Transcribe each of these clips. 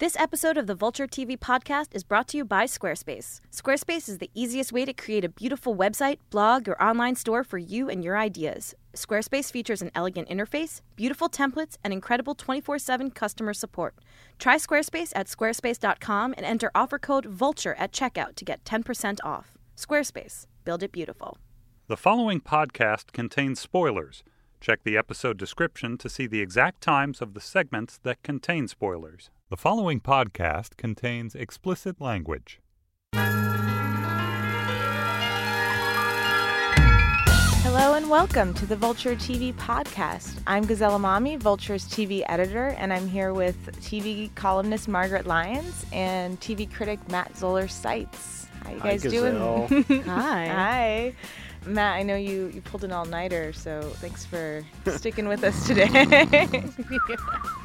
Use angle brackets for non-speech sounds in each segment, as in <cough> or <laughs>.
This episode of the Vulture TV podcast is brought to you by Squarespace. Squarespace is the easiest way to create a beautiful website, blog, or online store for you and your ideas. Squarespace features an elegant interface, beautiful templates, and incredible 24 7 customer support. Try Squarespace at squarespace.com and enter offer code VULTURE at checkout to get 10% off. Squarespace, build it beautiful. The following podcast contains spoilers. Check the episode description to see the exact times of the segments that contain spoilers. The following podcast contains explicit language. Hello and welcome to the Vulture TV podcast. I'm Gazelle Emami, Vulture's TV editor, and I'm here with TV columnist Margaret Lyons and TV critic Matt Zoller Seitz. How you guys Gazelle. doing? <laughs> Hi. Hi. Matt, I know you, you pulled an all nighter, so thanks for sticking with us today. <laughs> <laughs>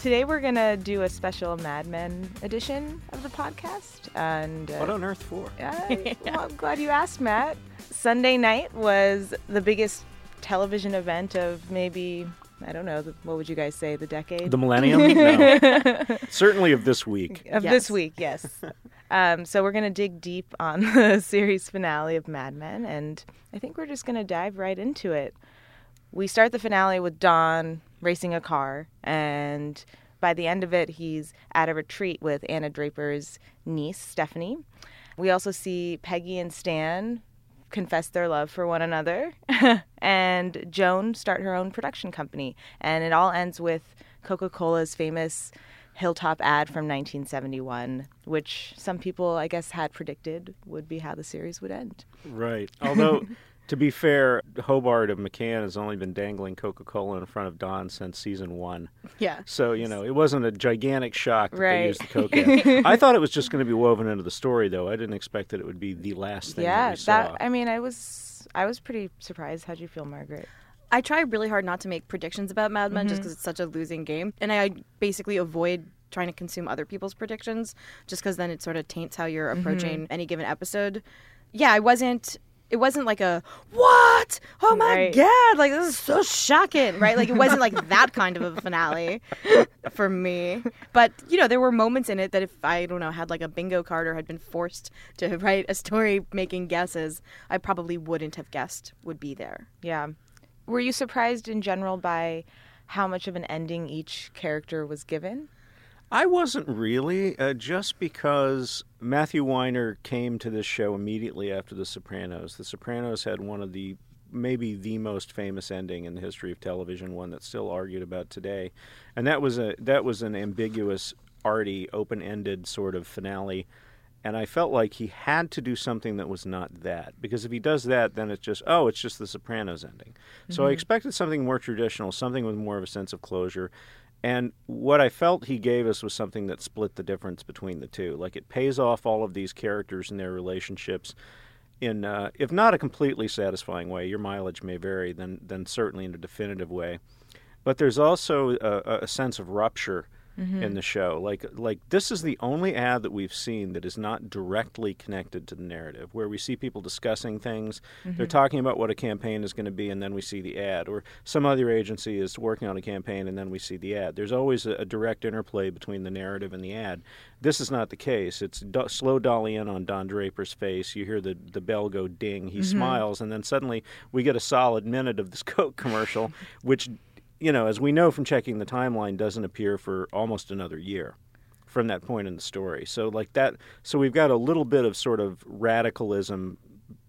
today we're going to do a special Mad Men edition of the podcast. And uh, What on earth for? uh, <laughs> well, I'm glad you asked, Matt. Sunday night was the biggest television event of maybe, I don't know, the, what would you guys say, the decade? The Millennium? <laughs> no. <laughs> Certainly of this week. of Yes. this week, yes. um, so we're going to dig deep on the series finale of Mad Men, and I think we're just going to dive right into it. We start the finale with Don racing a car, and by the end of it, he's at a retreat with Anna Draper's niece, Stephanie. We also see Peggy and Stan confess their love for one another, <laughs> and Joan start her own production company. And it all ends with Coca Cola's famous Hilltop ad from 1971, which some people, I guess, had predicted would be how the series would end. Right. Although, <laughs> to be fair, Hobart of McCann has only been dangling Coca Cola in front of Don since season one. Yeah. So, you know, it wasn't a gigantic shock that they used the Coke. <laughs> I thought it was just going to be woven into the story, though. I didn't expect that it would be the last thing that Yeah, we saw. that I mean, I was I was pretty surprised. How'd you feel, Margaret? I try really hard not to make predictions about Mad Men Mm-hmm. just because it's such a losing game. And I basically avoid trying to consume other people's predictions just because then it sort of taints how you're Mm-hmm. approaching any given episode. Yeah, I wasn't. It wasn't like a what? Oh my Right. god! Like this is so shocking, right? Like it wasn't like <laughs> that kind of a finale for me. But you know, there were moments in it that if I don't know had like a bingo card or had been forced to <laughs> write a story making guesses, I probably wouldn't have guessed would be there. Yeah. Were you surprised in general by how much of an ending each character was given? I wasn't really, uh, just because Matthew Weiner came to this show immediately after The Sopranos. The Sopranos had one of the maybe the most famous ending in the history of television, one that's still argued about today, and that was a that was an ambiguous, arty, open-ended sort of finale. And I felt like he had to do something that was not that. Because if he does that, then it's just, oh, it's just the Sopranos ending. So I expected something more traditional, something with more of a sense of closure. And what I felt he gave us was something that split the difference between the two. Like it pays off all of these characters and their relationships in, uh, if not a completely satisfying way, your mileage may vary, then, then certainly in a definitive way. But there's also a, a sense of rupture in mm-hmm. the show. Like like this is the only ad that we've seen that is not directly connected to the narrative, where we see people discussing things, they're mm-hmm. talking about what a campaign is going to be, and then we see the ad, or some other agency is working on a campaign, and then we see the ad. There's always a, a direct interplay between the narrative and the ad. This is not the case. It's do- slow dolly in on Don Draper's face. You hear the the bell go ding. He mm-hmm. smiles, and then suddenly we get a solid minute of this <laughs> Coke commercial, which you know, as we know from checking the timeline, doesn't appear for almost another year from that point in the story. So, like that, so we've got a little bit of sort of radicalism,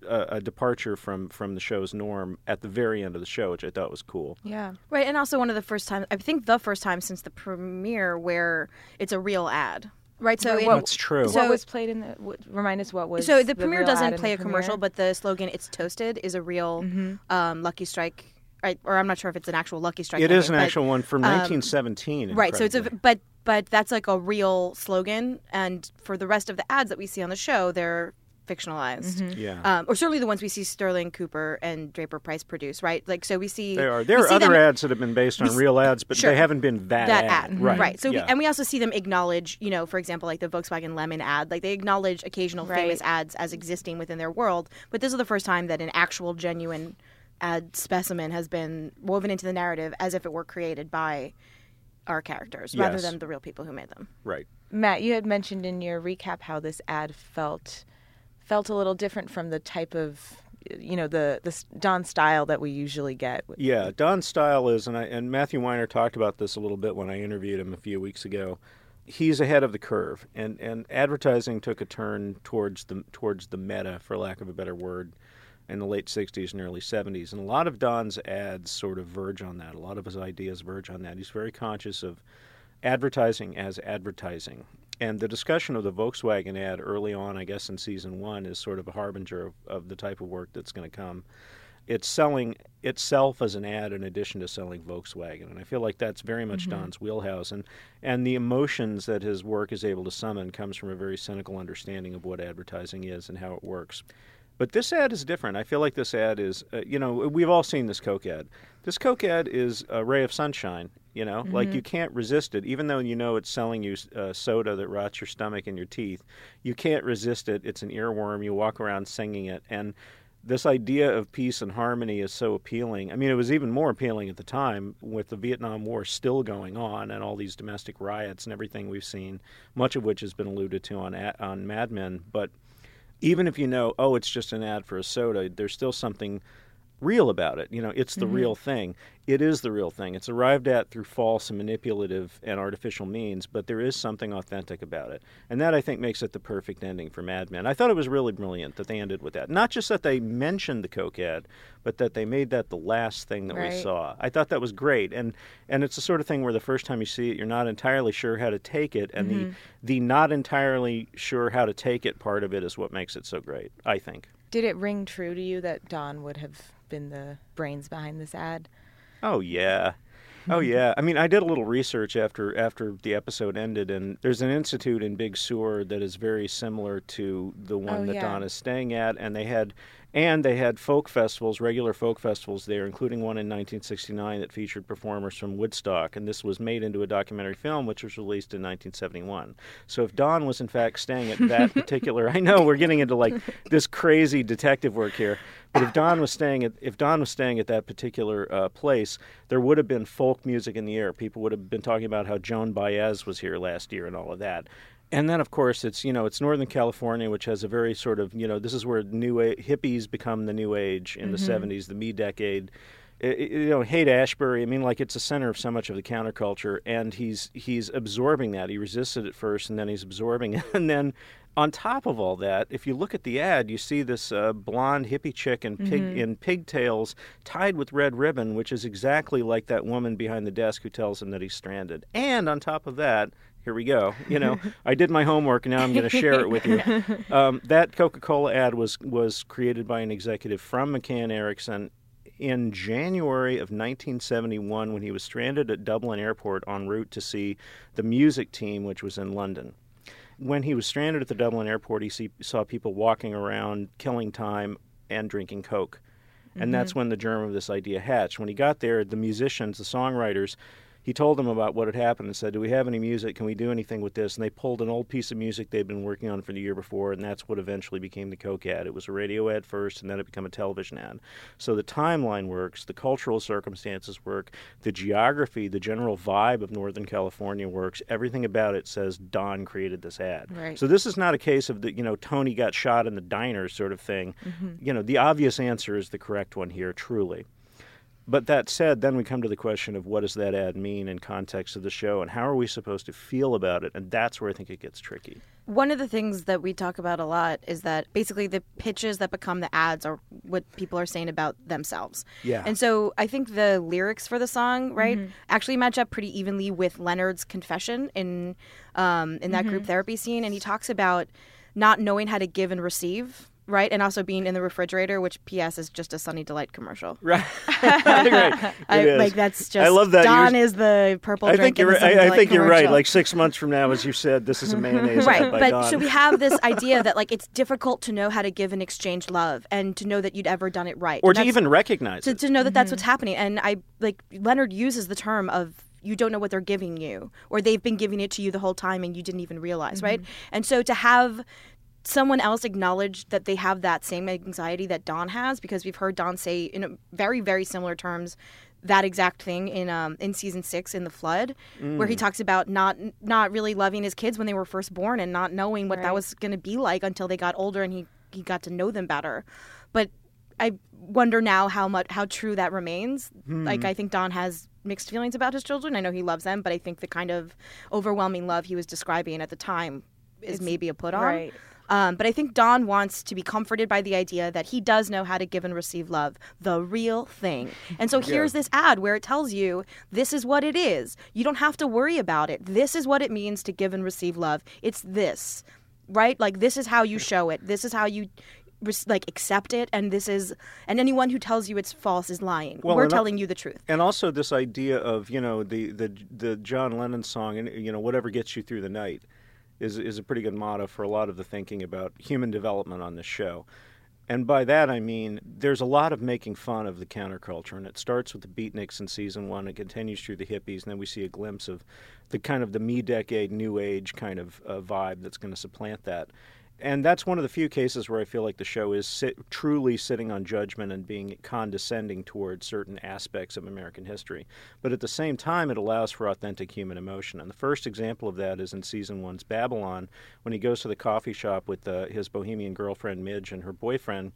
uh, a departure from from the show's norm at the very end of the show, which I thought was cool. Yeah. Right, and also one of the first times, I think the first time since the premiere where it's a real ad. Right, so Right, in- what- true. So- what was played in the? What, remind us what was. so the, premiere doesn't play the a commercial, but the slogan "It's toasted" is a real um, Lucky Strike, right? Or I'm not sure if it's an actual Lucky Strike. it is an but- actual one from 1917. Right, so it's a but but that's like a real slogan, and for the rest of the ads that we see on the show, they're fictionalized. yeah. Um, or certainly the ones we see Sterling Cooper and Draper Pryce produce, right? Like, so we see They are. There are other them- ads that have been based on real ads, but Sure. they haven't been that, that ad, Right. So, yeah. we, and we also see them acknowledge, you know, for example, like the Volkswagen Lemon ad. Like they acknowledge occasional Right. famous ads as existing within their world, but this is the first time that an actual, genuine ad specimen has been woven into the narrative as if it were created by our characters rather than the real people who made them. Right. Matt, you had mentioned in your recap how this ad felt felt a little different from the type of you know the the Don style that we usually get. Yeah, Don style is, and I, and Matthew Weiner talked about this a little bit when I interviewed him a few weeks ago. He's ahead of the curve, and, and advertising took a turn towards the towards the meta, for lack of a better word, in the late '60s and early '70s. And a lot of Don's ads sort of verge on that. A lot of his ideas verge on that. He's very conscious of advertising as advertising. And the discussion of the Volkswagen ad early on, I guess in season one, is sort of a harbinger of, of the type of work that's going to come it's selling itself as an ad in addition to selling Volkswagen, and I feel like that's very much mm-hmm. Don's wheelhouse. And and the emotions that his work is able to summon comes from a very cynical understanding of what advertising is and how it works. But this ad is different. I feel like this ad is, uh, you know, we've all seen this Coke ad. This Coke ad is a ray of sunshine. You know, like you can't resist it, even though you know it's selling you uh, soda that rots your stomach and your teeth. You can't resist it. It's an earworm. You walk around singing it, and this idea of peace and harmony is so appealing. I mean, it was even more appealing at the time with the Vietnam War still going on and all these domestic riots and everything we've seen, much of which has been alluded to on on Mad Men. But even if you know, oh, it's just an ad for a soda, there's still something real about it. You know, it's the real mm-hmm. thing. It is the real thing. It's arrived at through false and manipulative and artificial means, but there is something authentic about it. And that I think makes it the perfect ending for Mad Men. I thought it was really brilliant that they ended with that. Not just that they mentioned the Coke ad, but that they made that the last thing that we saw. I thought that was great. And and it's the sort of thing where the first time you see it, you're not entirely sure how to take it, and the mm-hmm. the not entirely sure how to take it part of it is what makes it so great. I think. Did it ring true to you that Don would have been the brains behind this ad? Oh yeah. Oh yeah. I mean, I did a little research after after the episode ended, and there's an institute in Big Sur that is very similar to the one Oh, that yeah. Don is staying at, and they had and they had folk festivals, regular folk festivals there, including one in 1969 that featured performers from Woodstock, and this was made into a documentary film, which was released in 1971. So if Don was in fact staying at that <laughs> particular, I know we're getting into like this crazy detective work here. But if Don was staying at if Don was staying at that particular uh, place, there would have been folk music in the air. People would have been talking about how Joan Baez was here last year and all of that. And then, of course, it's you know it's Northern California, which has a very sort of you know this is where new a- hippies become the new age in the '70s, the me decade. I- I- you know, Haight Ashbury. I mean, like it's the center of so much of the counterculture, and he's he's absorbing that. He resisted it first, and then he's absorbing it, <laughs> and then on top of all that, if you look at the ad, you see this uh, blonde hippie chick in pig in pigtails, tied with red ribbon, which is exactly like that woman behind the desk who tells him that he's stranded. And on top of that, here we go. You know, <laughs> I did my homework, and now I'm going to share it with you. <laughs> Um, that Coca-Cola ad was was created by an executive from McCann Erickson in January of 1971 when he was stranded at Dublin Airport en route to see the music team, which was in London. When he was stranded at the Dublin airport, he see, saw people walking around, killing time, and drinking Coke. And that's when the germ of this idea hatched. When he got there, the musicians, the songwriters, he told them about what had happened and said, Do we have any music? Can we do anything with this? And they pulled an old piece of music they'd been working on for the year before, and that's what eventually became the Coke ad. It was a radio ad first, and then it became a television ad. So the timeline works, the cultural circumstances work, the geography, the general vibe of Northern California works. Everything about it says Don created this ad. Right. So this is not a case of the, you know, Tony got shot in the diner sort of thing. Mm-hmm. You know, the obvious answer is the correct one here, truly. But that said, then we come to the question of what does that ad mean in context of the show and how are we supposed to feel about it? And that's where I think it gets tricky. One of the things that we talk about a lot is that basically the pitches that become the ads are what people are saying about themselves. Yeah. And so I think the lyrics for the song, right, actually match up pretty evenly with Leonard's confession in um, in that group therapy scene, and he talks about not knowing how to give and receive. Right, and also being in the refrigerator, which P.S. is just a Sunny Delight commercial. <laughs> Right. <laughs> right. <laughs> I, It is. like that's just. I love that. Don You're- is the purple I drink. think you're in the right. Sunny I, I think you're right. Like six months from now, as you said, this is a mayonnaise right ad by but Don. so we have this idea that like it's difficult to know how to give and exchange love and to know that you'd ever done it right or to even recognize to, it. to know that that's mm-hmm. what's happening and i like leonard uses the term of you don't know what they're giving you or they've been giving it to you the whole time and you didn't even realize mm-hmm. right and so to have someone else acknowledge that they have that same anxiety that Don has because we've heard Don say in a very very similar terms that exact thing in um in season six in the flood, where he talks about not not really loving his kids when they were first born and not knowing what that was going to be like until they got older and he he got to know them better. But I wonder now how much how true that remains. Like I think Don has mixed feelings about his children. I know he loves them, but I think the kind of overwhelming love he was describing at the time is It's- maybe a put on. right. Um, but I think Don wants to be comforted by the idea that he does know how to give and receive love, the real thing. And so <laughs> here's this ad where it tells you this is what it is. You don't have to worry about it. This is what it means to give and receive love. It's this, right? Like this is how you show it. This is how you like accept it and this is and anyone who tells you it's false is lying Well, we're telling you the truth And also this idea of you know the the the John Lennon song and you know whatever gets you through the night is is a pretty good motto for a lot of the thinking about human development on this show. And by that I mean there's a lot of making fun of the counterculture, and it starts with the beatniks in season one. It continues through the hippies, and then we see a glimpse of the kind of the me decade, new age kind of uh, vibe that's going to supplant that. And that's one of the few cases where I feel like the show is sit, truly sitting on judgment and being condescending towards certain aspects of American history. But at the same time, it allows for authentic human emotion. And the first example of that is in season one's Babylon, when he goes to the coffee shop with uh, his bohemian girlfriend Midge and her boyfriend.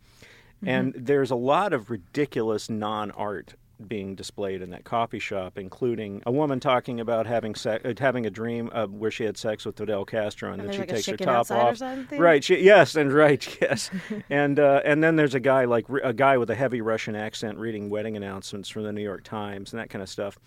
And there's a lot of ridiculous non art being displayed in that coffee shop, including a woman talking about having se- uh, having a dream where she had sex with Fidel Castro and, And then she like takes her top off. Right. She, yes, and right. <laughs> Yes, <laughs> and uh, and then there's a guy like a guy with a heavy Russian accent reading wedding announcements from the New York Times and that kind of stuff.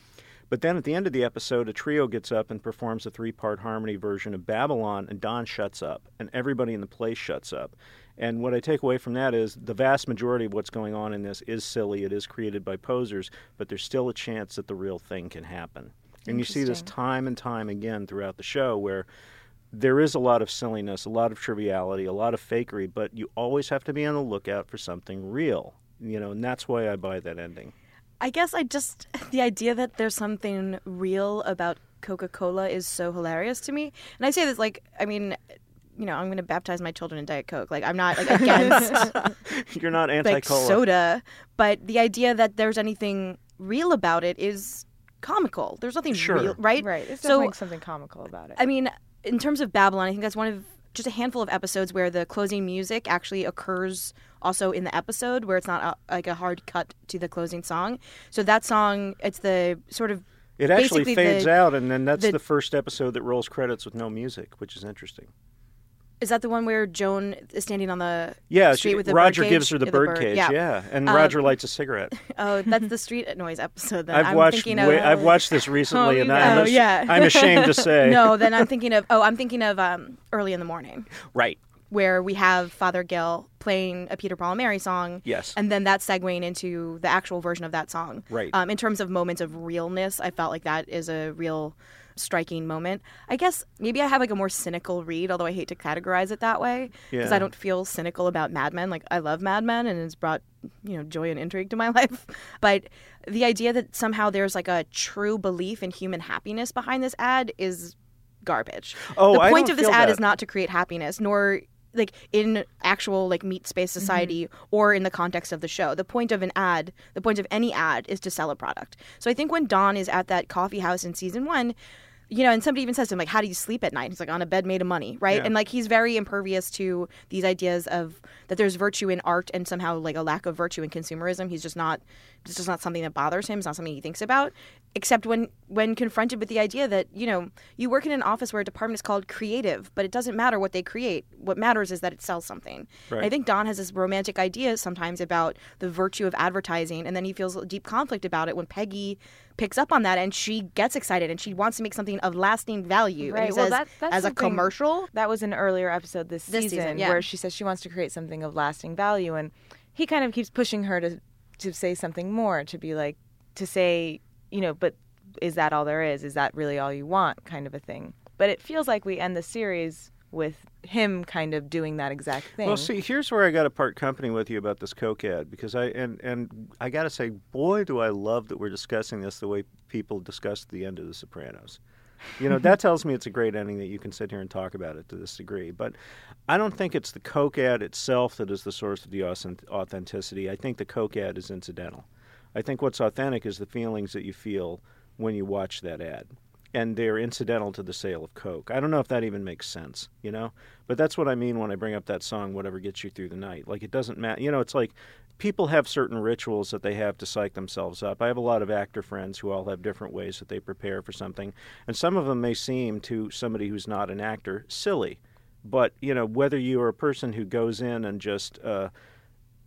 But then at the end of the episode, a trio gets up and performs a three part harmony version of Babylon, and Don shuts up, and everybody in the place shuts up. And what I take away from that is the vast majority of what's going on in this is silly. It is created by posers, but there's still a chance that the real thing can happen. And you see this time and time again throughout the show where there is a lot of silliness, a lot of triviality, a lot of fakery, but you always have to be on the lookout for something real. You know, and that's why I buy that ending. I guess I just <laughs> the idea that there's something real about Coca-Cola is so hilarious to me. And I say this like I mean, you know, I'm going to baptize my children in Diet Coke. Like I'm not like against <laughs> You're not anti-cola. soda, but the idea that there's anything real about it is comical. There's nothing Sure. real, right? Right. It's So definitely something comical about it. I mean, in terms of Babylon, I think that's one of just a handful of episodes where the closing music actually occurs also in the episode, where it's not a, like a hard cut to the closing song. So that song, it's the sort of It actually fades the- out, and then that's the- the first episode that rolls credits with no music, which is interesting. Is that the one where Joan is standing on the Yeah, street she, with the Roger gives her the Yeah, bird. Yeah. Yeah, and Um, Roger lights a cigarette. <laughs> Oh, that's the street noise episode. Then I've I'm watched. thinking way- of. I've watched this recently, you and. I'm, Oh, ash- yeah. I'm ashamed to say. <laughs> no, then I'm thinking of. Oh, I'm thinking of um, early in the morning. Right. where we have Father Gill playing a Peter Paul and Mary song. Yes. And then that's segueing into the actual version of that song. Right. Um, in terms of moments of realness, I felt like that is a real striking moment. I guess maybe I have like a more cynical read, although I hate to categorize it that way because Yeah. I don't feel cynical about Mad Men. Like I love Mad Men and it's brought you know joy and intrigue to my <laughs> life, but the idea that somehow there's like a true belief in human happiness behind this ad is garbage. Oh, the point of this ad that. is not to create happiness, nor like in actual like meat space Mm-hmm. society or in the context of the show. The point of an ad, the point of any ad is to sell a product. So I think when Don is at that coffee house in season one, you know, and somebody even says to him, like, how do you sleep at night? He's like, on a bed made of money, right? Yeah. And like he's very impervious to these ideas of that there's virtue in art and somehow like a lack of virtue in consumerism. He's just not it's just not something that bothers him, it's not something he thinks about. Except when when confronted with the idea that, you know, you work in an office where a department is called creative, but it doesn't matter what they create. What matters is that it sells something. Right. I think Don has this romantic idea sometimes about the virtue of advertising, and then he feels a deep conflict about it when Peggy picks up on that and she gets excited and she wants to make something of lasting value. And Right, he well, says, that- that's as a commercial, That was an earlier episode this, This season, season, yeah. where she says she wants to create something of lasting value, and he kind of keeps pushing her to to say something more, to be like to say, you know, but is that all there is? Is that really all you want? Kind of a thing. But it feels like we end the series with him kind of doing that exact thing. Well, see, here's where I got to part company with you about this Coke ad because I and and I got to say, boy, do I love that we're discussing this the way people discussed the end of The Sopranos. You know, that <laughs> tells me it's a great ending that you can sit here and talk about it to this degree. But I don't think it's the Coke ad itself that is the source of the authenticity. I think the Coke ad is incidental. I think what's authentic is the feelings that you feel when you watch that ad. And they're incidental to the sale of Coke. I don't know if that even makes sense, you know? But that's what I mean when I bring up that song, Whatever Gets You Through the Night. Like, it doesn't matter. You know, it's like people have certain rituals that they have to psych themselves up. I have a lot of actor friends who all have different ways that they prepare for something. And some of them may seem to somebody who's not an actor silly. But, you know, whether you are a person who goes in and just, uh,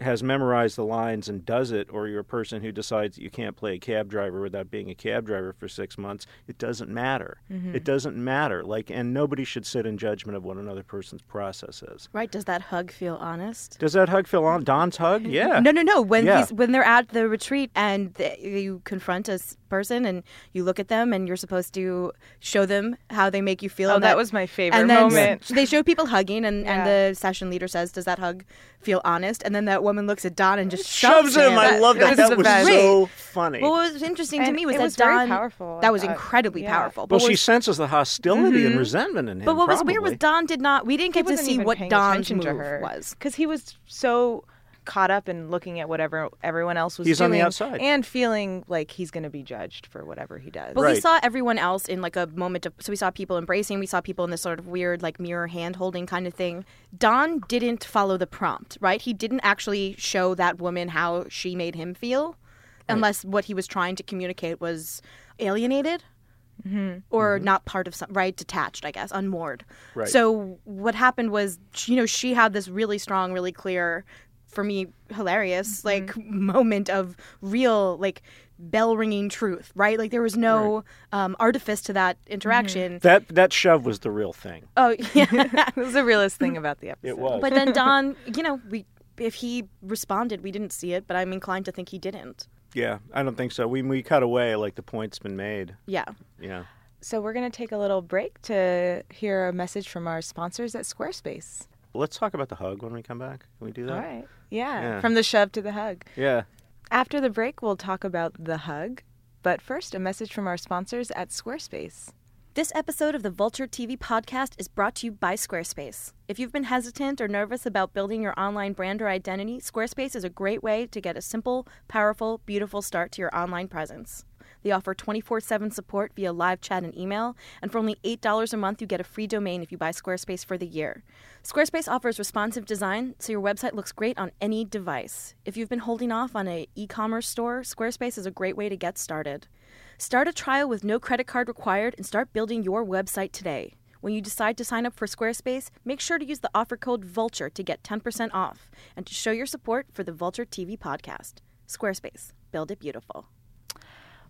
has memorized the lines and does it, or you're a person who decides that you can't play a cab driver without being a cab driver for six months, it doesn't matter. Mm-hmm. It doesn't matter. Like, and nobody should sit in judgment of what another person's process is. Right? Does that hug feel honest? Does that hug feel on Don's hug? <laughs> Yeah. No, no, no. When Yeah. he's when they're at the retreat and the, you confront a person and you look at them and you're supposed to show them how they make you feel. Oh, and that was my favorite and then moment. they show people hugging and, Yeah. and the session leader says, "Does that hug feel honest?" And then that woman looks at Don and just Shoves him. I That- love it that. was That was best. so funny. Well, what was interesting to me was it that was very Don. Powerful, that was incredibly Yeah. powerful. well, But she was- senses the hostility and mm-hmm. resentment in him. But what was weird was Don did not. We didn't get to see what paying Don's move to her was. because he was so caught up in looking at whatever everyone else was He's doing on the outside. and feeling like he's going to be judged for whatever he does. But we saw everyone else in like a moment of. So we saw people embracing. We saw people in this sort of weird like mirror hand holding kind of thing. Don didn't follow the prompt, right? He didn't actually show that woman how she made him feel, unless what he was trying to communicate was alienated. Mm-hmm. Or mm-hmm. not part of some right, detached, I guess, unmoored. Right. So what happened was, you know, she had this really strong, really clear, for me, hilarious, like <laughs> moment of real, like bell ringing truth, right? Like there was no um, artifice to that interaction. that that shove was the real thing. Oh <laughs> yeah, <laughs> it was the realest thing about the episode. It was. but then Don, you know, we if he responded, we didn't see it, but I'm inclined to think he didn't. yeah, I don't think so. We we cut away like the point's been made. Yeah. Yeah. So we're going to take a little break to hear a message from our sponsors at Squarespace. Let's talk about the hug when we come back. Can we do that? All right. Yeah, Yeah. from the shove to the hug. Yeah. After the break, we'll talk about the hug. But first, a message from our sponsors at Squarespace. This episode of the Vulture TV podcast is brought to you by Squarespace. If you've been hesitant or nervous about building your online brand or identity, Squarespace is a great way to get a simple, powerful, beautiful start to your online presence. They offer 24 7 support via live chat and email, and for only $8 a month, you get a free domain if you buy Squarespace for the year. Squarespace offers responsive design, so your website looks great on any device. If you've been holding off on an e commerce store, Squarespace is a great way to get started. Start a trial with no credit card required and start building your website today. When you decide to sign up for Squarespace, make sure to use the offer code VULTURE to get 10% off and to show your support for the Vulture TV podcast. Squarespace, build it beautiful.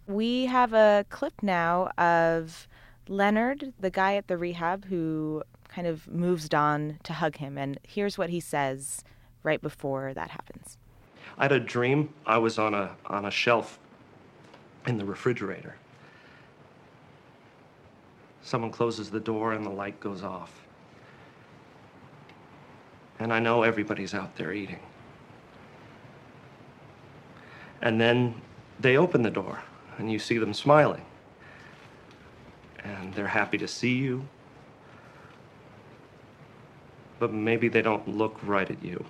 We have a clip now of Leonard, the guy at the rehab who kind of moves Don to hug him. And here's what he says right before that happens. I had a dream. I was on a on a shelf in the refrigerator. Someone closes the door and the light goes off. And I know everybody's out there eating. And then they open the door and you see them smiling. And they're happy to see you. But maybe they don't look right at you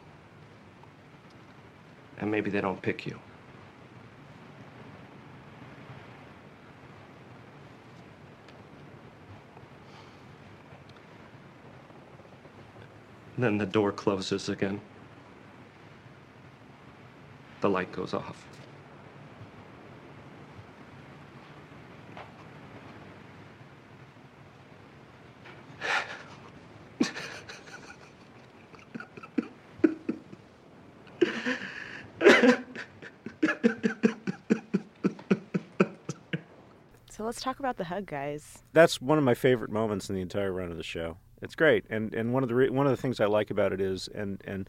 and maybe they don't pick you. Then the door closes again. The light goes off. So let's talk about the hug, guys. That's one of my favorite moments in the entire run of the show. It's great, and and one of the re- one of the things I like about it is, and and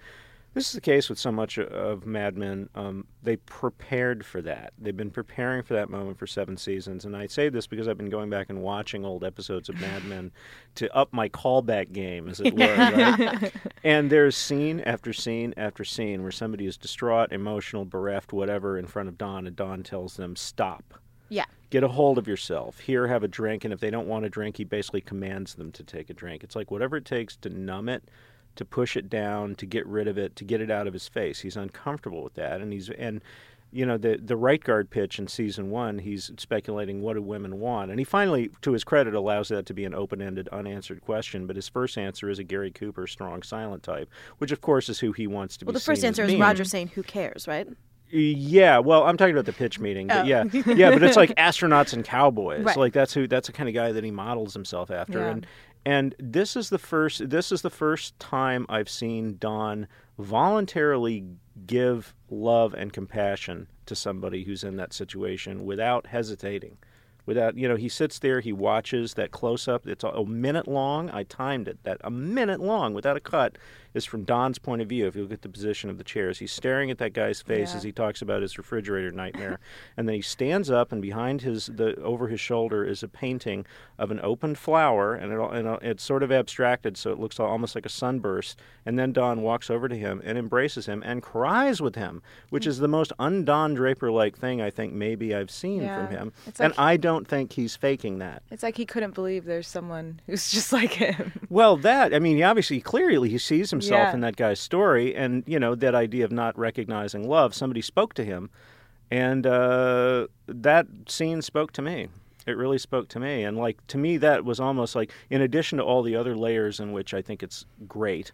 this is the case with so much of Mad Men. Um, they prepared for that. They've been preparing for that moment for seven seasons, and I say this because I've been going back and watching old episodes of Mad Men <laughs> to up my callback game, as it <laughs> were. right? And there's scene after scene after scene where somebody is distraught, emotional, bereft, whatever, in front of Don, and Don tells them, "Stop." Yeah. get a hold of yourself. Here, have a drink. And if they don't want a drink, he basically commands them to take a drink. It's like whatever it takes to numb it, to push it down, to get rid of it, to get it out of his face. He's uncomfortable with that, and he's and you know the the right guard pitch in season one, he's speculating what do women want, and he finally, to his credit, allows that to be an open-ended, unanswered question. But his first answer is a Gary Cooper strong silent type, which of course is who he wants to Well, be. Well, the first answer is being. Roger saying, "Who cares?" Right? Yeah, well, I'm talking about the pitch meeting, but Oh. yeah, yeah, but it's like astronauts and cowboys. Right. Like that's who that's the kind of guy that he models himself after. Yeah. And and this is the first this is the first time I've seen Don voluntarily give love and compassion to somebody who's in that situation without hesitating. Without, you know, he sits there, he watches that close up. It's a, a minute long. I timed it. That a minute long without a cut is from Don's point of view. If you look at the position of the chairs, he's staring at that guy's face Yeah. as he talks about his refrigerator nightmare, <laughs> and then he stands up, and behind his the over his shoulder is a painting of an opened flower, and, it, and uh, it's sort of abstracted, so it looks almost like a sunburst. And then Don walks over to him and embraces him and cries with him, which is the most un-Don Draper-like thing I think maybe I've seen Yeah. from him, It's and like- I don't think he's faking that. It's like he couldn't believe there's someone who's <laughs> just like him. Well, that I mean, he obviously clearly he sees himself Yeah. in that guy's story, and you know that idea of not recognizing love. Somebody spoke to him, and uh, that scene spoke to me. It really spoke to me, and like to me, that was almost like in addition to all the other layers in which I think it's great.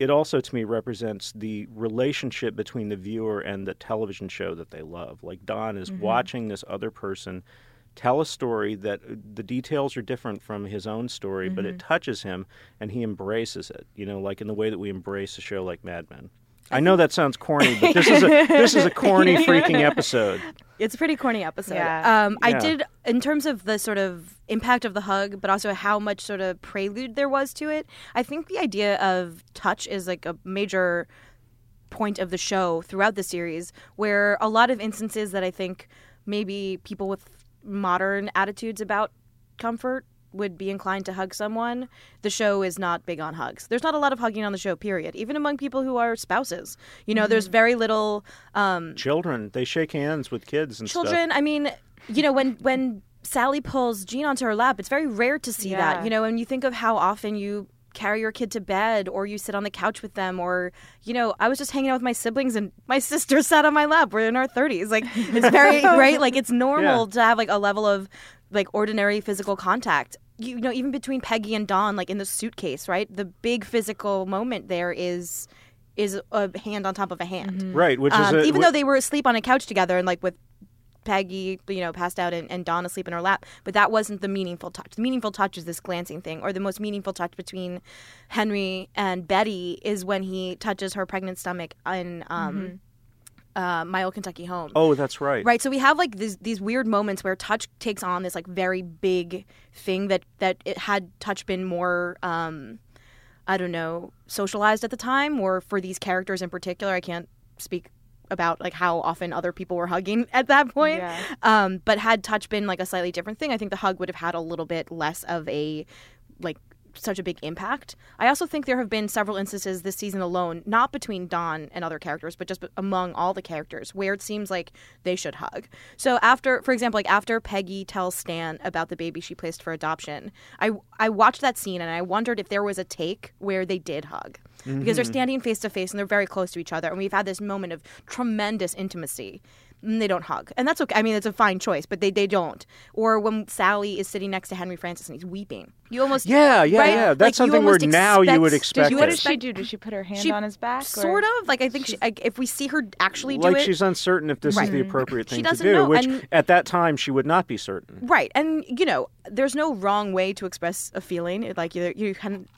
It also, to me, represents the relationship between the viewer and the television show that they love. Like Don is watching this other person tell a story that uh, the details are different from his own story, but it touches him and he embraces it. You know, like in the way that we embrace a show like Mad Men. I know that sounds corny, but this is a this is a <laughs> corny freaking episode. It's a pretty corny episode. Yeah. Um, I Yeah. did, in terms of the sort of impact of the hug, but also how much sort of prelude there was to it. I think the idea of touch is like a major point of the show throughout the series, where a lot of instances that I think maybe people with modern attitudes about comfort would be inclined to hug someone. The show is not big on hugs. There's not a lot of hugging on the show, period. Even among people who are spouses. You know, there's very little um, Children, they shake hands with kids and children i mean you know when when sally pulls Gene onto her lap it's very rare to see that you know and you think of how often you carry your kid to bed or you sit on the couch with them or you know i was just hanging out with my siblings and my <laughs> sister sat on my lap. We're in our 30s like it's very <laughs> right? Like it's normal Yeah. to have like a level of like ordinary physical contact. You know even between peggy and Don like in the suitcase right? The big physical moment there is is a hand on top of a hand. Stuff. Right, which um, a, even though they were asleep on a couch together and like with Peggy, you know, passed out and, and Don asleep in her lap, but that wasn't the meaningful touch. The meaningful touch is this glancing thing, or the most meaningful touch between Henry and Betty is when he touches her pregnant stomach in um, uh, My Old Kentucky Home. oh, that's right. Right, so we have like these these weird moments where touch takes on this like very big thing that that it had touch been more um I don't know socialized at the time or for these characters in particular. I can't speak about like how often other people were hugging <laughs> at that point. Yeah. Um, but had touch been like a slightly different thing, I think the hug would have had a little bit less of a like such a big impact. I also think there have been several instances this season alone, not between Don and other characters, but just among all the characters, where it seems like they should hug. So after, for example, like after Peggy tells Stan about the baby she placed for adoption, I I watched that scene and I wondered if there was a take where they did hug. Because they're mm-hmm. standing face to face and they're very close to each other, and we've had this moment of tremendous intimacy Mm, they don't hug. And that's okay. I mean, it's a fine choice, but they, they don't. Or when Sally is sitting next to Henry Francis and he's weeping. You almost Yeah, yeah, right? yeah. That's Like, something where almost now you would expect- expect Did, what it. did she do? Did she put her hand She on his back? or- Sort of. Like I think she, like, if we see her actually do like it, she's uncertain if this Right. is the appropriate thing to doesn't do, know, which and- at that time she would not be certain. right. And you know, there's no wrong way to express a feeling. It- Like either you can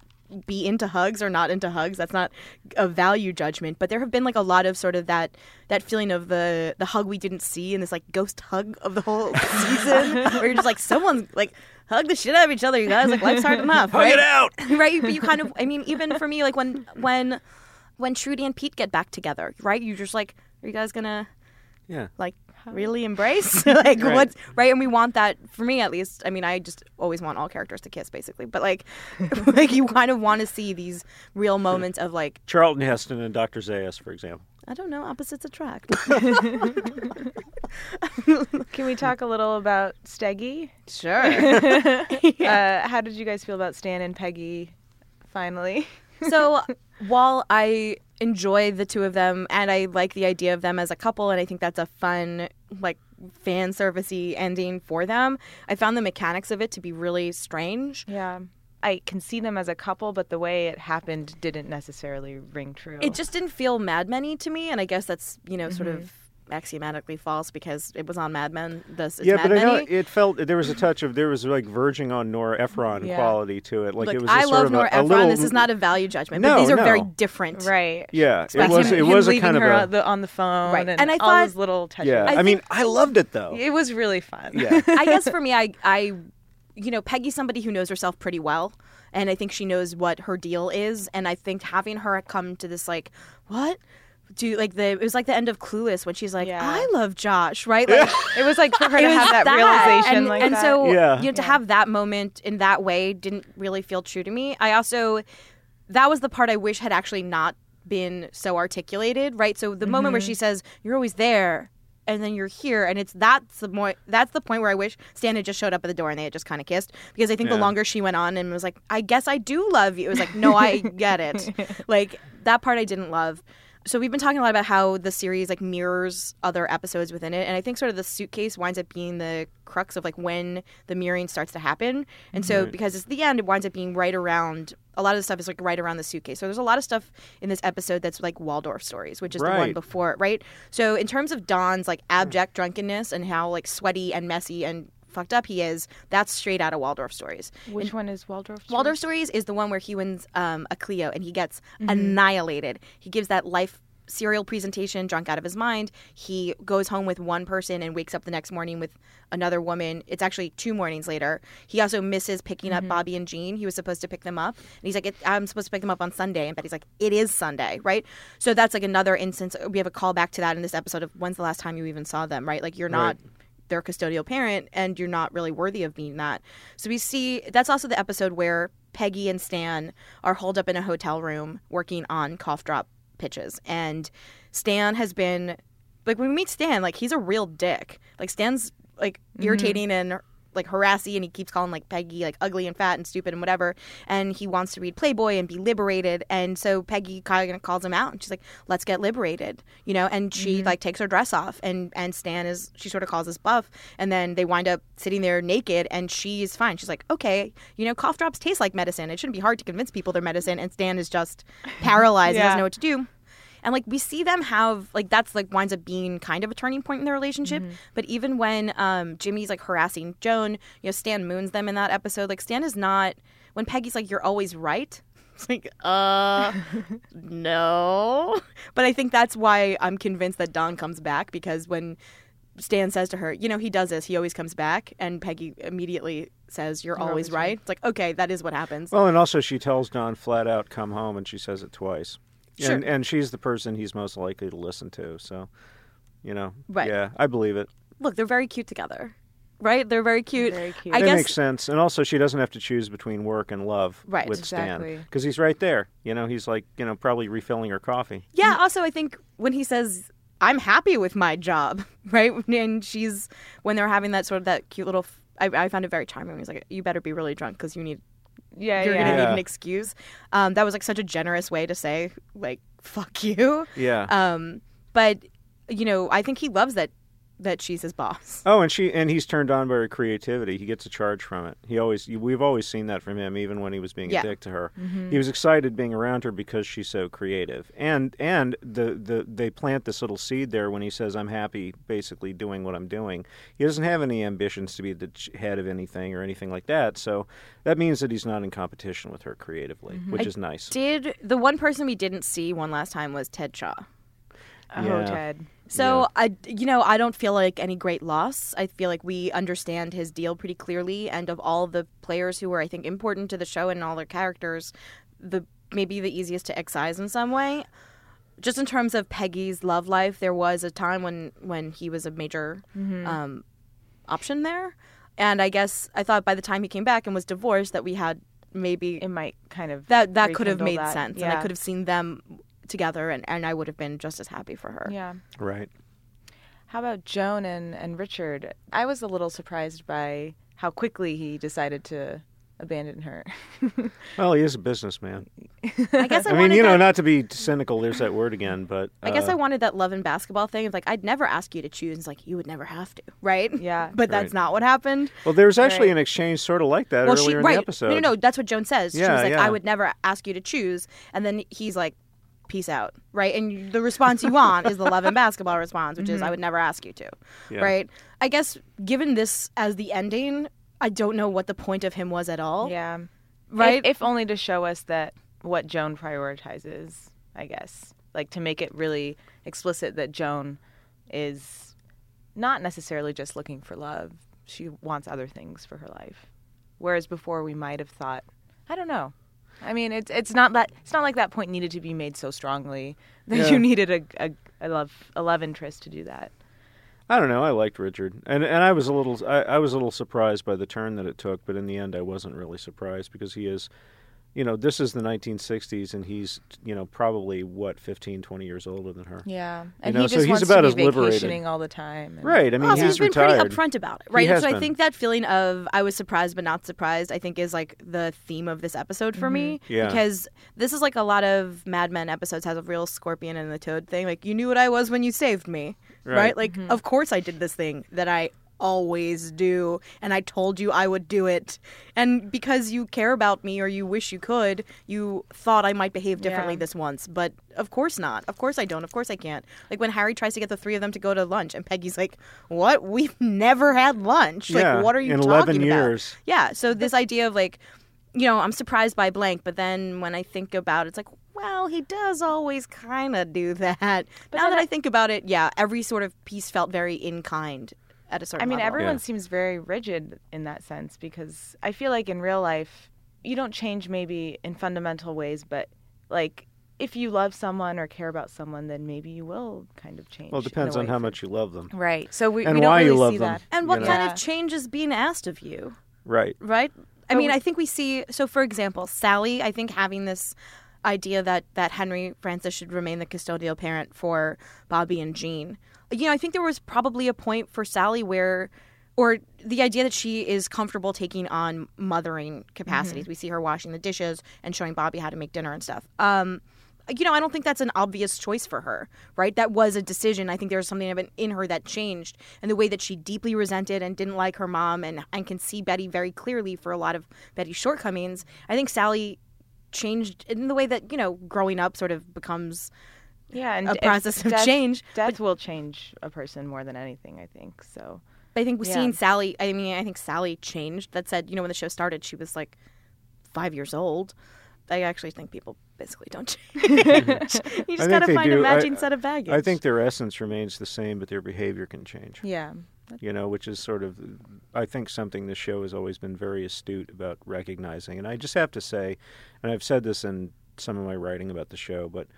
be into hugs or not into hugs. That's not a value judgment. But there have been like a lot of sort of that that feeling of the the hug we didn't see and this like ghost hug of the whole <laughs> season, where you're just like someone's like hug the shit out of each other. You guys like life's hard enough. Hug right? it out. <laughs> right? But you kind of, I mean, even for me, like when when when Trudy and Pete get back together, right? You're just like, are you guys gonna Yeah. like really embrace <laughs> like Right. what's right? And we want that for me at least. I mean, I just always want all characters to kiss, basically. But like, <laughs> like you kind of want to see these real moments of like, Charlton Heston and Dr. Zaius, for example. I don't know, opposites attract. <laughs> Can we talk a little about Steggy? sure. Uh, how did you guys feel about Stan and Peggy finally? so while I enjoy the two of them and I like the idea of them as a couple and I think that's a fun like fan servicey ending for them. I found the mechanics of it to be really strange. Yeah. I can see them as a couple, but the way it happened didn't necessarily ring true. It just didn't feel Mad Men to me and I guess that's, you know, sort Mm-hmm. of axiomatically false because it was on Mad Men. This is yeah, Mad but I know Men-y. it felt there was a touch of there was like verging on Nora Ephron Yeah. quality to it. Like Look, it was. I a sort love of Nora a, a Ephron. little, this is not a value judgment, but No, these are very different. right. Yeah, it Like was. him- It Him was a leaving kind of her a. on the, on the phone, Right. and, And I all thought- those little touches. yeah, I, I mean, I loved it though. it was really fun. Yeah. <laughs> I guess for me, I, I, you know, Peggy's somebody who knows herself pretty well, and I think she knows what her deal is, and I think having her come to this like, what? Do like the it was like the end of Clueless when she's like, Yeah. I love Josh, right? Like <laughs> it was like for her to have that, realization, and, like and that. so Yeah. you know to have that moment in that way didn't really feel true to me. I also that was the part I wish had actually not been so articulated, right? So the moment where Mm-hmm. she says, "You're always there." And then you're here, and it's that's the more that's the point where I wish Stan had just showed up at the door and they had just kind of kissed. Because I think the longer she went on and was like, "I guess I do love you," it was like, "No, I get it." <laughs> like that part I didn't love. So we've been talking a lot about how the series like mirrors other episodes within it, and I think sort of the suitcase winds up being the crux of like when the mirroring starts to happen. And so because it's the end, it winds up being right around a lot of the stuff is like right around the suitcase. So there's a lot of stuff in this episode that's like Waldorf stories, which is the one before right? So in terms of Don's like hmm. abject drunkenness and how like sweaty and messy and fucked up he is, that's straight out of Waldorf stories. Which one is Waldorf? Stories? Waldorf Stories is the one where he wins um, a Clio and he gets Mm-hmm. annihilated. He gives that life cereal presentation drunk out of his mind. He goes home with one person and wakes up the next morning with another woman. It's actually two mornings later. He also misses picking Mm-hmm. up Bobby and Gene. He was supposed to pick them up. And he's like, I'm supposed to pick them up on Sunday. And Betty's like, it is Sunday, right? So that's like another instance. We have a callback to that in this episode of when's the last time you even saw them, right? Like you're not their custodial parent and you're not really worthy of being that. So we see that's also the episode where Peggy and Stan are holed up in a hotel room working on cough drop pitches. And Stan has been like when we meet Stan, like he's a real dick. Like Stan's like mm-hmm. irritating and like harassy and he keeps calling like Peggy like ugly and fat and stupid and whatever and he wants to read Playboy and be liberated and so Peggy kind of calls him out and she's like let's get liberated you know and she mm-hmm. like takes her dress off and and Stan is she sort of calls this buff and then they wind up sitting there naked and she's fine. She's like okay you know cough drops taste like medicine. It shouldn't be hard to convince people they're medicine and Stan is just <laughs> paralyzed and doesn't know what to do and like we see them have like that's like winds up being kind of a turning point in their relationship. But even when um Jimmy's like harassing Joan, you know, Stan moons them in that episode. Like Stan is not when Peggy's like, You're always right. <laughs> It's like, uh <laughs> no. But I think that's why I'm convinced that Don comes back because when Stan says to her, you know, he does this, he always comes back, and Peggy immediately says, You're, always, always right. right. It's like, okay, that is what happens. Well, and also she tells Don flat out, "Come home," and she says it twice. Sure. And and she's the person he's most likely to listen to. So, you know, Right. yeah, I believe it. Look, they're very cute together. Right? They're very cute. Very cute. I that guess makes sense. And also, she doesn't have to choose between work and love Right, with exactly. Stan because he's right there. You know, he's like, you know, probably refilling her coffee. Yeah, also I think when he says I'm happy with my job, <laughs> right? And she's when they're having that sort of that cute little I, I found it very charming. He's like, "You better be really drunk because you need Yeah, you're yeah. gonna need Yeah. an excuse." Um, that was like such a generous way to say like "fuck you." Yeah. Um, but you know, I think he loves that that she's his boss. Oh, and she and he's turned on by her creativity. He gets a charge from it. He always we've always seen that from him, even when he was being Yeah. a dick to her. Mm-hmm. He was excited being around her because she's so creative. And and the, the they plant this little seed there when he says, "I'm happy, basically doing what I'm doing." He doesn't have any ambitions to be the head of anything or anything like that. So that means that he's not in competition with her creatively, Mm-hmm. which is nice. Did the one person we didn't see one last time was Ted Chaough. Oh, Yeah. Ted. So Yeah. I, you know, I don't feel like any great loss. I feel like we understand his deal pretty clearly, and of all the players who were, I think, important to the show and all their characters, the maybe the easiest to excise in some way. Just in terms of Peggy's love life, there was a time when when he was a major um, option there, and I guess I thought by the time he came back and was divorced that we had maybe It might kind of that that could have made that. sense, and I could have seen them together, and, and I would have been just as happy for her. Yeah. Right. How about Joan and, and Richard? I was a little surprised by how quickly he decided to abandon her. <laughs> Well, he is a businessman. I guess I, I mean, you know, that, not to be cynical, there's that word again, but I guess uh, I wanted that love and basketball thing. It's like I'd never ask you to choose. It's like you would never have to, right? Yeah. <laughs> but that's Right. not what happened. Well, there was actually Right. an exchange sort of like that well, earlier she in right. the episode. No, no, no. That's what Joan says. she Yeah, was like, yeah. I would never ask you to choose, and then he's like, "Peace out," right? And the response you want is the love and <laughs> basketball response, which is, "I would never ask you to," Mm-hmm. Yeah. right? I guess given this as the ending, I don't know what the point of him was at all. Yeah. Right? If, if only to show us that what Joan prioritizes, I guess. Like to make it really explicit that Joan is not necessarily just looking for love. She wants other things for her life. Whereas before we might have thought, I don't know. I mean, it's it's not that it's not like that point needed to be made so strongly that Yeah. you needed a, a, a love a love interest to do that. I don't know. I liked Richard, and and I was a little I, I was a little surprised by the turn that it took, but in the end, I wasn't really surprised because he is, you know, this is the 1960s, and he's you know probably what 15, 20 years older than her. Yeah, and know, he so just he's wants about to as be liberated. vacationing all the time. and- Right. I mean, Also, he's he's been retired. pretty upfront about it, right? has so I think that feeling of I was surprised but not surprised, I think is like the theme of this episode for me. Mm-hmm. Yeah. Because this is like a lot of Mad Men episodes has a real scorpion and the toad thing. Like you knew what I was when you saved me. Right? Right. Like of course I did this thing that I always do and I told you I would do it. And because you care about me or you wish you could, you thought I might behave differently Yeah. this once, but of course not. Of course I don't. Of course I can't. Like when Harry tries to get the three of them to go to lunch and Peggy's like, "What? We've never had lunch. Yeah, like what are you in talking 11 about?" years. Yeah, so this idea of like you know, I'm surprised by blank, but then when I think about it, it's like, well, he does always kind of do that. But now that I- I think about it, yeah, every sort of piece felt very in kind at a certain I mean, level. everyone Yeah. seems very rigid in that sense because I feel like in real life, you don't change maybe in fundamental ways, but like if you love someone or care about someone, then maybe you will kind of change. Well, it depends on how much you love them. Right. So we, And we don't why you really love see them. that. And what you kind know. of change is being asked of you? Right. right? I But mean, we- I think we see. So, for example, Sally. I think having this idea that that Henry Francis should remain the custodial parent for Bobby and Gene. You know, I think there was probably a point for Sally where, or the idea that she is comfortable taking on mothering capacities. We see her washing the dishes and showing Bobby how to make dinner and stuff. Um, you know, I don't think that's an obvious choice for her, right? That was a decision. I think there was something of in her that changed, and the way that she deeply resented and didn't like her mom, and and can see Betty very clearly for a lot of Betty's shortcomings. I think Sally changed in the way that you know, growing up sort of becomes Yeah, and a process of death- change. Death will change a person more than anything, I think. So I think Yeah. seeing Sally, I mean, I think Sally changed. That said, you know, when the show started, she was like five years old. I actually think people basically don't change. <laughs> <laughs> you just gotta they find a do. I- matching set of baggage. I think their essence remains the same, but their behavior can change. yeah, You know, which is sort of, I think, something this show has always been very astute about recognizing. And I just have to say, and I've said this in some of my writing about the show, but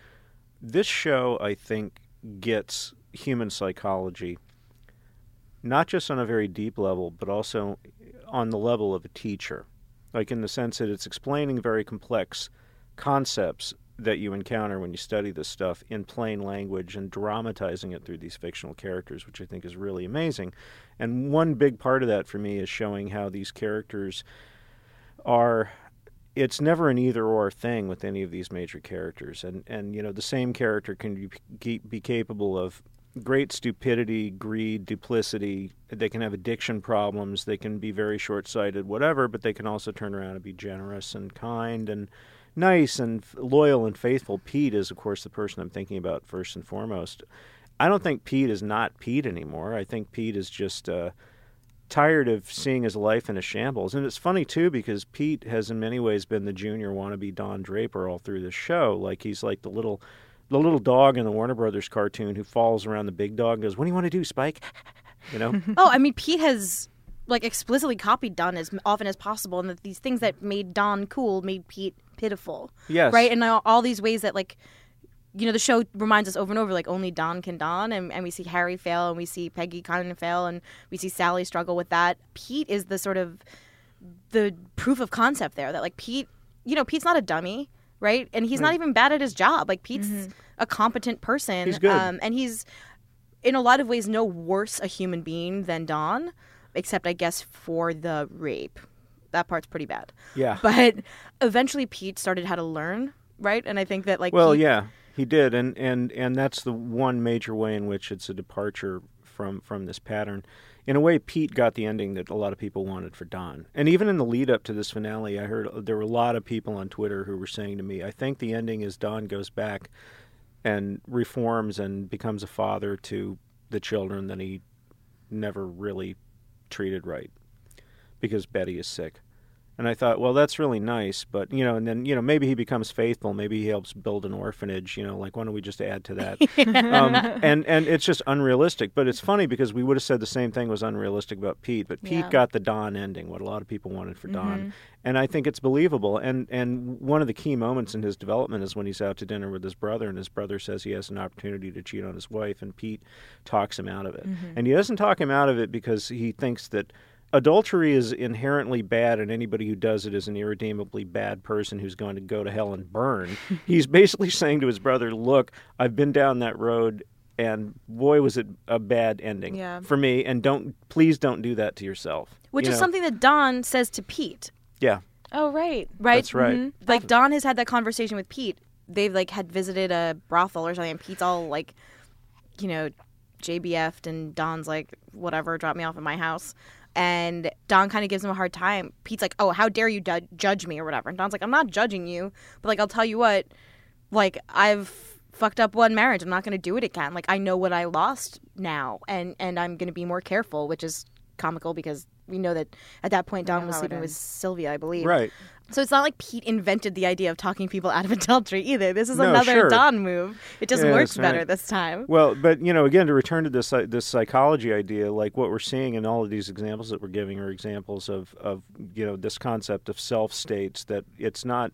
this show, I think, gets human psychology not just on a very deep level, but also on the level of a teacher. Like in the sense that it's explaining very complex concepts that you encounter when you study this stuff in plain language and dramatizing it through these fictional characters, which I think is really amazing. And one big part of that for me is showing how these characters are it's never an either or thing with any of these major characters. And and you know the same character can be, be capable of great stupidity greed duplicity. They can have addiction problems. They can be very short-sighted whatever but they can also turn around and be generous and kind and nice and loyal and faithful. Pete is of course the person i'm thinking about first and foremost. I don't think pete is not pete anymore. I think pete is just uh, tired of seeing his life in a shambles. And it's funny too because Pete has in many ways been the junior wannabe Don Draper all through the show. Like he's like the little the little dog in the Warner Brothers cartoon who falls around the big dog and goes, What do you want to do, Spike? <laughs> You know? <laughs> Oh, I mean, Pete has like explicitly copied Don as often as possible, and that these things that made Don cool made Pete pitiful. Yes. Right, and all, all these ways that like. You know, the show reminds us over and over, like only Don can Don, and, and we see Harry fail, and we see Peggy kind of fail, and we see Sally struggle with that. Pete is the sort of the proof of concept there that like Pete, you know, Pete's not a dummy, right? And he's not even bad at his job. Like Pete's a competent person. He's good. Um, and he's in a lot of ways no worse a human being than Don, except I guess for the rape. That part's pretty bad. Yeah. But eventually Pete started how to learn right? And I think that like Well, he- yeah, he did, and and and that's the one major way in which it's a departure from from this pattern. In a way, Pete got the ending that a lot of people wanted for Don, and even in the lead up to this finale, I heard there were a lot of people on Twitter who were saying to me, "I think the ending is Don goes back and reforms and becomes a father to the children that he never really treated right because Betty is sick." And I thought, well, that's really nice, but you know, and then you know, maybe he becomes faithful. Maybe he helps build an orphanage. You know, like why don't we just add to that? <laughs> um, and and it's just unrealistic. But it's funny because we would have said the same thing was unrealistic about Pete, but Pete Yeah. got the Don ending, what a lot of people wanted for Don, and I think it's believable. And and one of the key moments in his development is when he's out to dinner with his brother, and his brother says he has an opportunity to cheat on his wife, and Pete talks him out of it. And he doesn't talk him out of it because he thinks that adultery is inherently bad and anybody who does it is an irredeemably bad person who's going to go to hell and burn <laughs> he's basically saying to his brother look i've been down that road and boy was it a bad ending Yeah. for me and don't please don't do that to yourself Which You is know? something that Don says to Pete, yeah Oh right. right? That's right. Mhm. Like Don has had that conversation with Pete. They've like had visited a brothel or something, and Pete's all like, you know, JBF'd, and Don's like, whatever, drop me off at my house. And Don kind of gives him a hard time. Pete's like, oh, how dare you du- judge me or whatever. And Don's like, I'm not judging you, but like, I'll tell you what, like, I've fucked up one marriage. I'm not going to do it again. Like, I know what I lost now, and and I'm going to be more careful, which is comical because we know that at that point Don was sleeping with. Sylvia, I believe. right So it's not like Pete invented the idea of talking people out of <laughs> adultery either. This is No, another sure. Don move. It just Yeah, works better right. this time. Well, but you know, again, to return to this uh, this psychology idea, like what we're seeing in all of these examples that we're giving are examples of of you know this concept of self states that it's not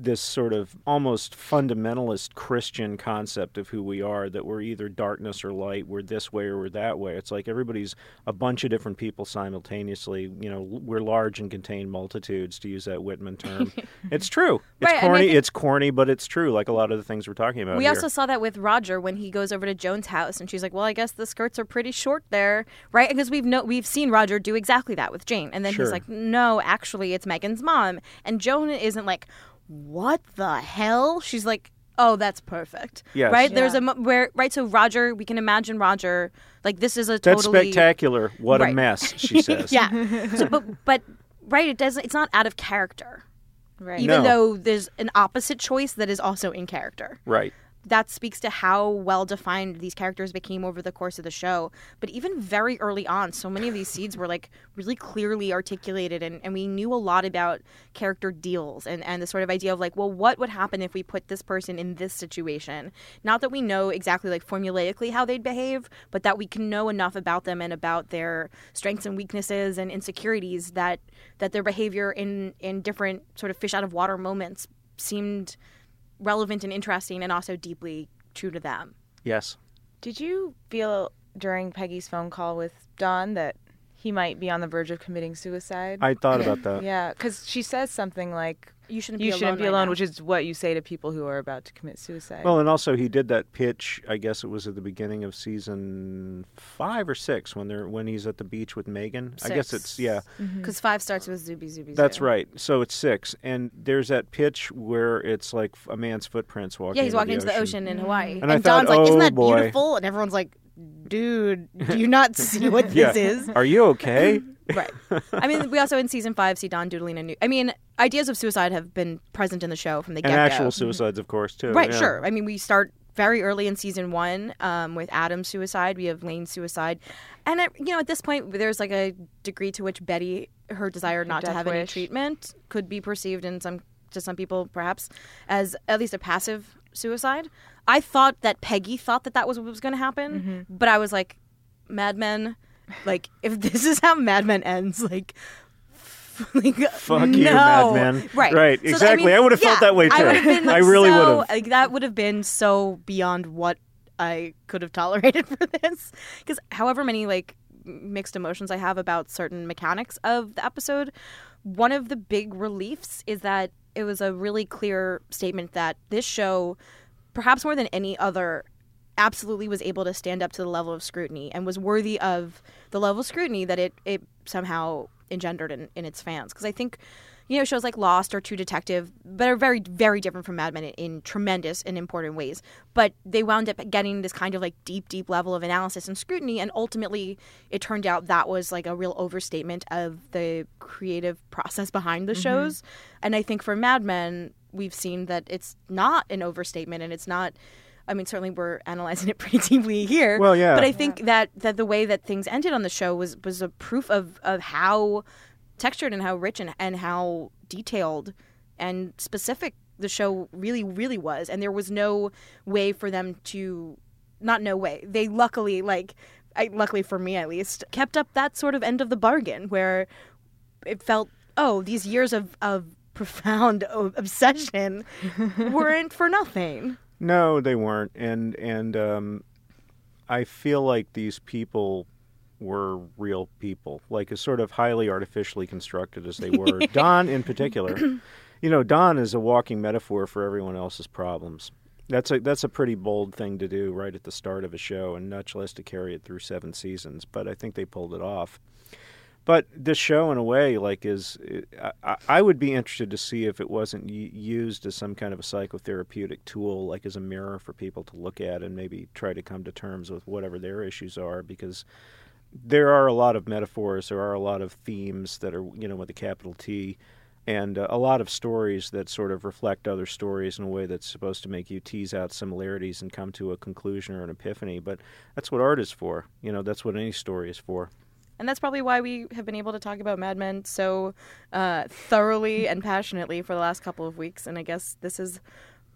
this sort of almost fundamentalist Christian concept of who we are that we're either darkness or light, we're this way or we're that way. It's like everybody's a bunch of different people simultaneously. You know, we're large and contain multitudes, to use that Whitman term. <laughs> it's true. It's Right, corny. it's corny, but it's true. Like a lot of the things we're talking about. We here. also saw that with Roger when he goes over to Joan's house and she's like, "Well, I guess the skirts are pretty short there, right?" Because we've no, we've seen Roger do exactly that with Jane, and then Sure. he's like, "No, actually, it's Megan's mom." And Joan isn't like, "What the hell?" She's like, "Oh, that's perfect." Yes. Right? There's a mo- where right. So Roger, we can imagine Roger like this is a That's totally spectacular. What a mess, she <laughs> says. yeah. So, but but right, it doesn't. It's not out of character. Right. even No. though there's an opposite choice that is also in character. Right. That speaks to how well defined these characters became over the course of the show. But even very early on, so many of these seeds were like really clearly articulated, and, and we knew a lot about character deals and, and the sort of idea of like, well, what would happen if we put this person in this situation? Not that we know exactly like formulaically how they'd behave, but that we can know enough about them and about their strengths and weaknesses and insecurities that that their behavior in in different sort of fish out of water moments seemed relevant and interesting and also deeply true to them. Yes. Did you feel during Peggy's phone call with Don that he might be on the verge of committing suicide? I thought about that. yeah, because she says something like, You shouldn't "You be shouldn't alone. be right alone," now. which is what you say to people who are about to commit suicide. Well, and also he did that pitch. I guess it was at the beginning of season five or six when they're when he's at the beach with Megan. I guess it's yeah. Mm-hmm. because five starts with Zuby Zuby. That's Zoo. right. So it's six, and there's that pitch where it's like a man's footprints walking. Yeah, he's walking into into the ocean in Hawaii, And I Don's thought, like, "Isn't oh, that boy." beautiful?" And everyone's like, "Dude, do you not <laughs> see what Yeah. this is?" Are you okay? <laughs> right. I mean, we also in season five see Don doodling a new. I mean, ideas of suicide have been present in the show from the get go. actual suicides, of course, too. Right, yeah. sure. I mean, we start very early in season one um, with Adam's suicide. We have Lane's suicide, and at, you know, at this point, there's like a degree to which Betty, her desire not to death have any wish. treatment, could be perceived in some to some people perhaps as at least a passive suicide. I thought that Peggy thought that that was what was going to happen, Mm-hmm. but I was like, Mad Men, like if <laughs> this is how Mad Men ends, like. <laughs> like Fuck you, no. Mad Men. Right, Right, So, exactly. I would've felt that way, I too. would have been. <laughs> I really so- would've. Like that would have been so beyond what I could have tolerated for this. Because however many like mixed emotions I have about certain mechanics of the episode, one of the big reliefs is that it was a really clear statement that this show, perhaps more than any other, absolutely was able to stand up to the level of scrutiny and was worthy of the level of scrutiny that it, it somehow engendered in, in its fans. Because I think you know shows like Lost or True Detective, but are very very different from Mad Men in, in tremendous and important ways. But they wound up getting this kind of like deep deep level of analysis and scrutiny, and ultimately it turned out that was like a real overstatement of the creative process behind the mm-hmm. shows. And I think for Mad Men, we've seen that it's not an overstatement, and it's not. I mean, certainly we're <laughs> analyzing it pretty deeply here. Well, yeah. But I think that that the way that things ended on the show was was a proof of of how textured and how rich and, and how detailed and specific the show really really was. And there was no way for them to not no way. They luckily like I, luckily for me at least kept up that sort of end of the bargain where it felt oh these years of of <laughs> profound o- obsession <laughs> weren't for nothing. No, they weren't, and and um, I feel like these people were real people, like as sort of highly artificially constructed as they were. <laughs> Don, in particular, you know, Don is a walking metaphor for everyone else's problems. That's a that's a pretty bold thing to do right at the start of a show, and much less to carry it through seven seasons. But I think they pulled it off. But this show, in a way, like is, I, I would be interested to see if it wasn't used as some kind of a psychotherapeutic tool, like as a mirror for people to look at and maybe try to come to terms with whatever their issues are, because there are a lot of metaphors, there are a lot of themes that are, you know, with a capital T, and uh, a lot of stories that sort of reflect other stories in a way that's supposed to make you tease out similarities and come to a conclusion or an epiphany. But that's what art is for. You know, that's what any story is for. And that's probably why we have been able to talk about Mad Men so uh, thoroughly and passionately for the last couple of weeks. And I guess this is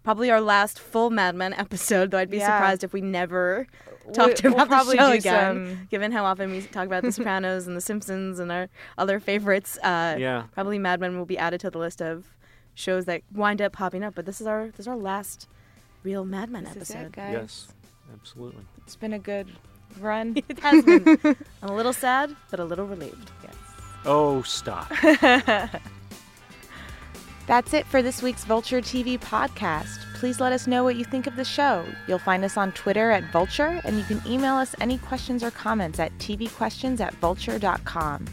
probably our last full Mad Men <laughs> episode, though I'd be Yeah. surprised if we never talked We- we'll about the show again, some- given how often we talk about The <laughs> Sopranos and The Simpsons and our other favorites. Uh, Yeah. Probably Mad Men will be added to the list of shows that wind up popping up. But this is our this is our last real Mad Men This is it, episode. guys. Yes, absolutely. It's been a good run. <laughs> It has been. I'm a little sad, but a little relieved. yes. Oh, stop. That's it for this week's Vulture TV podcast. Please let us know what you think of the show. You'll find us on Twitter at Vulture, and you can email us any questions or comments at tvquestions at vulture.com.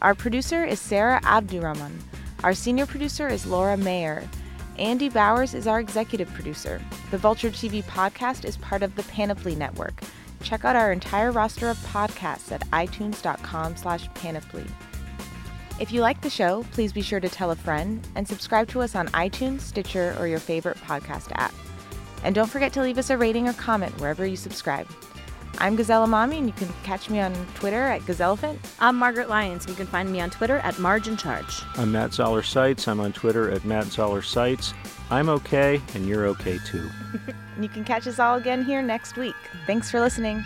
Our producer is Sarah Abdurrahman. Our senior producer is Laura Mayer. Andy Bowers is our executive producer. The Vulture TV podcast is part of the Panoply Network. Check out our entire roster of podcasts at itunes.com slash panoply. If you like the show, please be sure to tell a friend and subscribe to us on iTunes, Stitcher, or your favorite podcast app. And don't forget to leave us a rating or comment wherever you subscribe. I'm Gazelle Emami, and you can catch me on Twitter at Gazelephant. I'm Margaret Lyons. and You can find me on Twitter at Margin Charge. I'm Matt Zoller Seitz. I'm on Twitter at Matt Zoller Seitz. I'm okay, and you're okay too. <laughs> And you can catch us all again here next week. Thanks for listening.